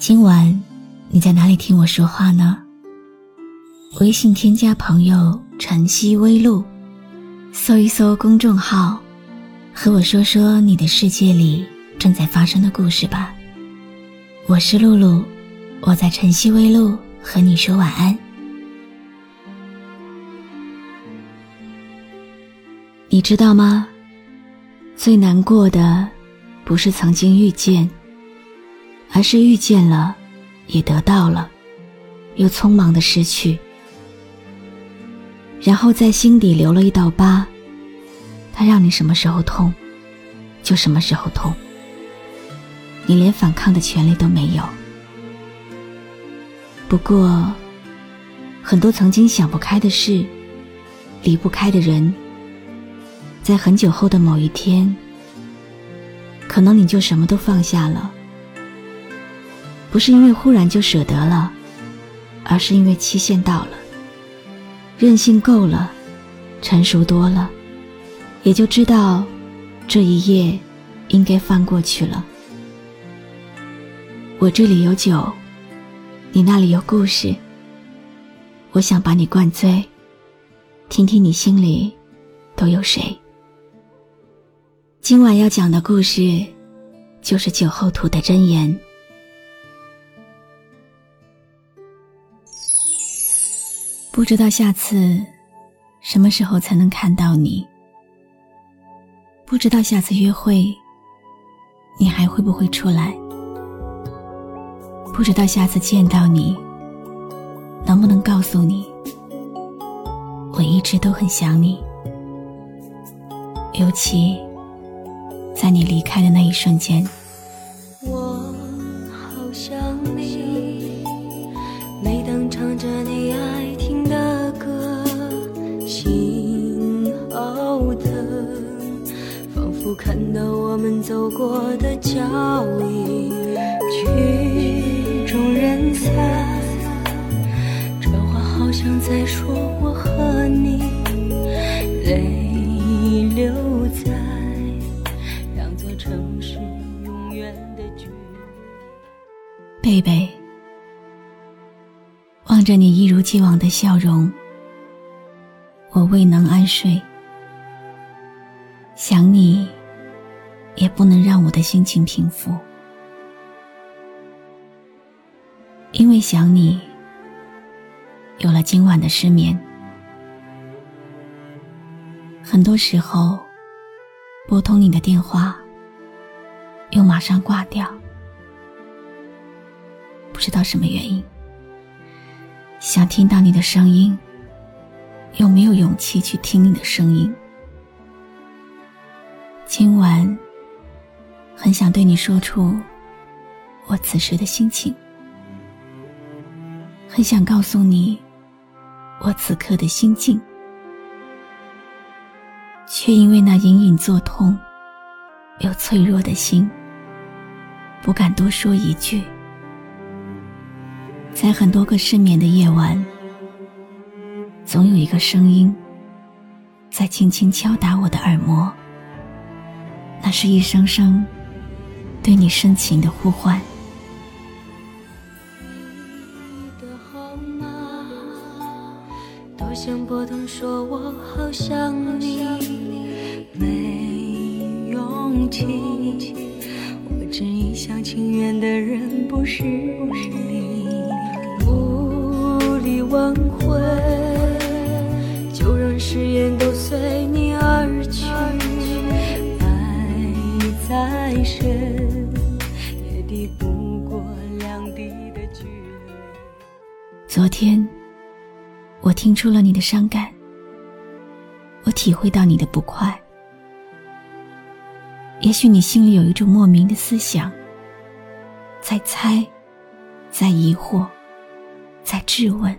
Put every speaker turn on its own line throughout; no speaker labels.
今晚你在哪里听我说话呢？微信添加朋友“晨曦微露”，搜一搜公众号，和我说说你的世界里正在发生的故事吧。我是露露，我在晨曦微露和你说晚安。你知道吗？最难过的，不是曾经遇见。而是遇见了，也得到了，又匆忙的失去，然后在心底留了一道疤。它让你什么时候痛，就什么时候痛。你连反抗的权利都没有。不过，很多曾经想不开的事，离不开的人，在很久后的某一天，可能你就什么都放下了。不是因为忽然就舍得了，而是因为期限到了，任性够了，成熟多了，也就知道这一页应该翻过去了。我这里有酒，你那里有故事，我想把你灌醉，听听你心里都有谁。今晚要讲的故事，就是酒后吐的真言。不知道下次什么时候才能看到你？不知道下次约会你还会不会出来？不知道下次见到你能不能告诉你，我一直都很想你，尤其在你离开的那一瞬间。
到我们走过的脚印，曲终人散。这话好像在说我和你，泪流在两座城市永远的距离。
贝贝，望着你一如既往的笑容，我未能安睡，想你。也不能让我的心情平复，因为想你，有了今晚的失眠。很多时候，拨通你的电话，又马上挂掉，不知道什么原因。想听到你的声音，又没有勇气去听你的声音。今晚。很想对你说出我此时的心情，很想告诉你我此刻的心境，却因为那隐隐作痛又脆弱的心，不敢多说一句。在很多个失眠的夜晚，总有一个声音在轻轻敲打我的耳膜，那是一声声。对你深情的呼唤。
你的号码，多想拨通，说我好想你，没勇气。我只一厢情愿的人不是
天，我听出了你的伤感，我体会到你的不快。也许你心里有一种莫名的思想，在猜，在疑惑，在质问。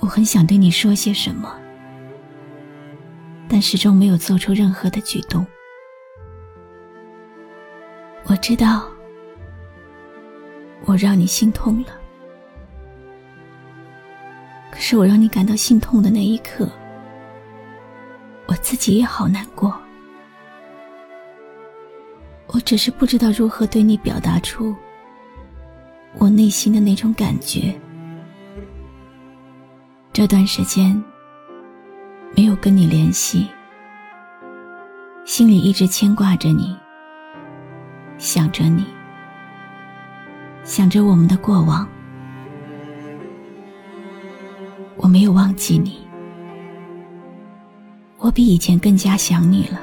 我很想对你说些什么，但始终没有做出任何的举动。我知道，我让你心痛了。可是我让你感到心痛的那一刻，我自己也好难过。我只是不知道如何对你表达出我内心的那种感觉。这段时间没有跟你联系，心里一直牵挂着你，想着你，想着我们的过往。我没有忘记你，我比以前更加想你了。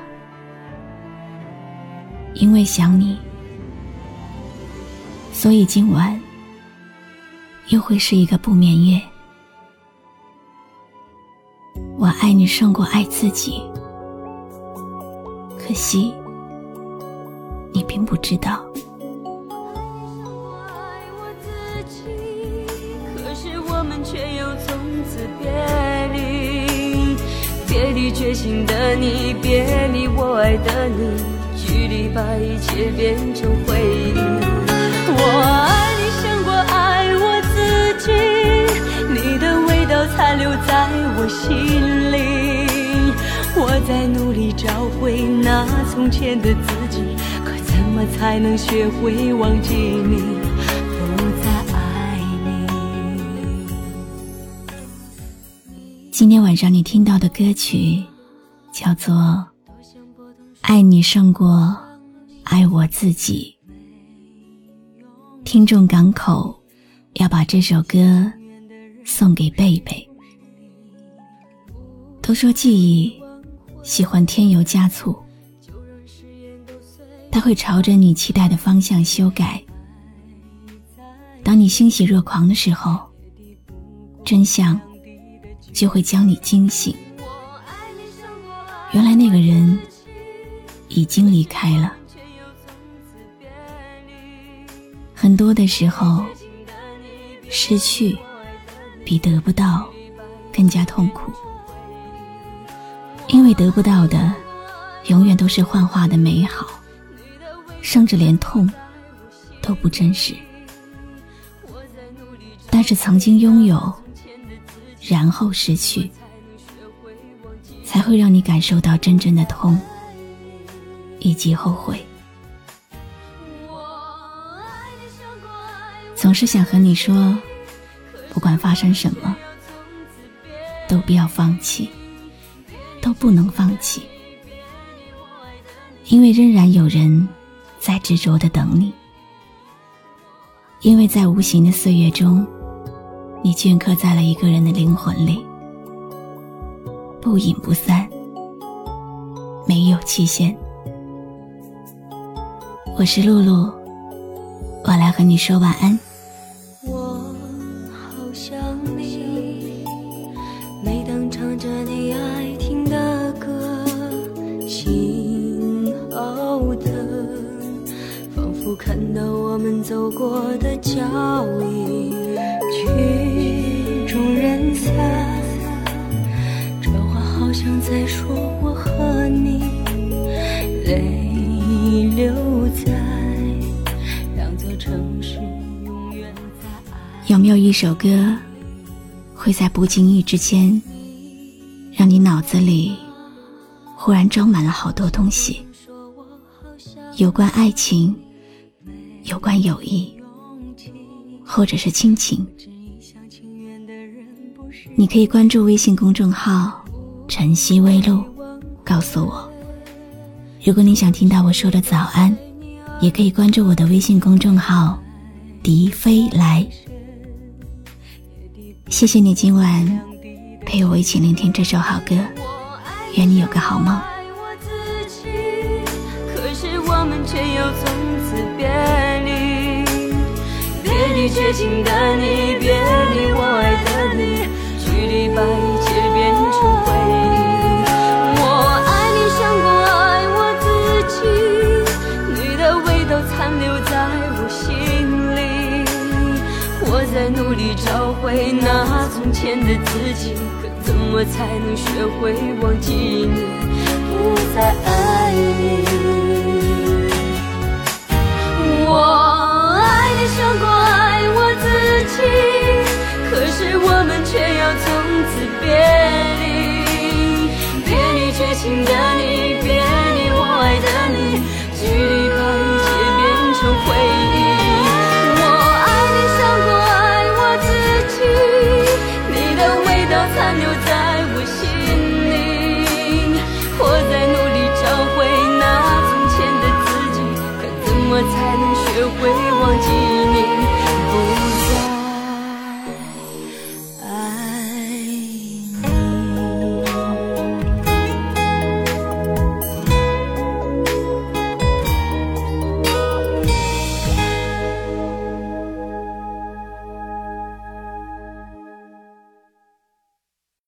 因为想你，所以今晚又会是一个不眠夜。我爱你胜过爱自己，可惜你并不知道。
心的你，别离我爱的你。距离把一切变成回忆。我爱你胜过爱我自己，你的味道残留在我心里。我在努力找回那从前的自己，可怎么才能学会忘记你，不再爱你？
今天晚上你听到的歌曲叫做。爱你胜过爱我自己。听众港口要把这首歌送给贝贝。都说记忆喜欢添油加醋，它会朝着你期待的方向修改。当你欣喜若狂的时候，真相就会将你惊醒。原来那个人。已经离开了。很多的时候，失去比得不到更加痛苦，因为得不到的永远都是幻化的美好，甚至连痛都不真实。但是曾经拥有，然后失去，才会让你感受到真正的痛。以及后悔，总是想和你说，不管发生什么，都不要放弃，都不能放弃，因为仍然有人在执着的等你，因为在无形的岁月中，你镌刻在了一个人的灵魂里，不隐不散，没有期限。我是露露，我来和你说晚安。
我好想你，每当唱着你爱听的歌，心好疼，仿佛看到我们走过的脚印，话好像在说我和你，泪流。
有没有一首歌，会在不经意之间，让你脑子里忽然装满了好多东西？有关爱情，有关友谊，或者是亲情。你可以关注微信公众号“晨曦微露”，告诉我。如果你想听到我说的早安，也可以关注我的微信公众号“迪飞来”。谢谢你今晚陪我一起聆听这首好歌，愿你有个好梦。
可是我们却又从此别离，别离绝情的你，别离我爱的你，距离把一切努力找回那从前的自己，可怎么才能学会忘记你？不再爱你。我爱你胜过爱我自己，可是我们却要从此别离，别离绝情的。you.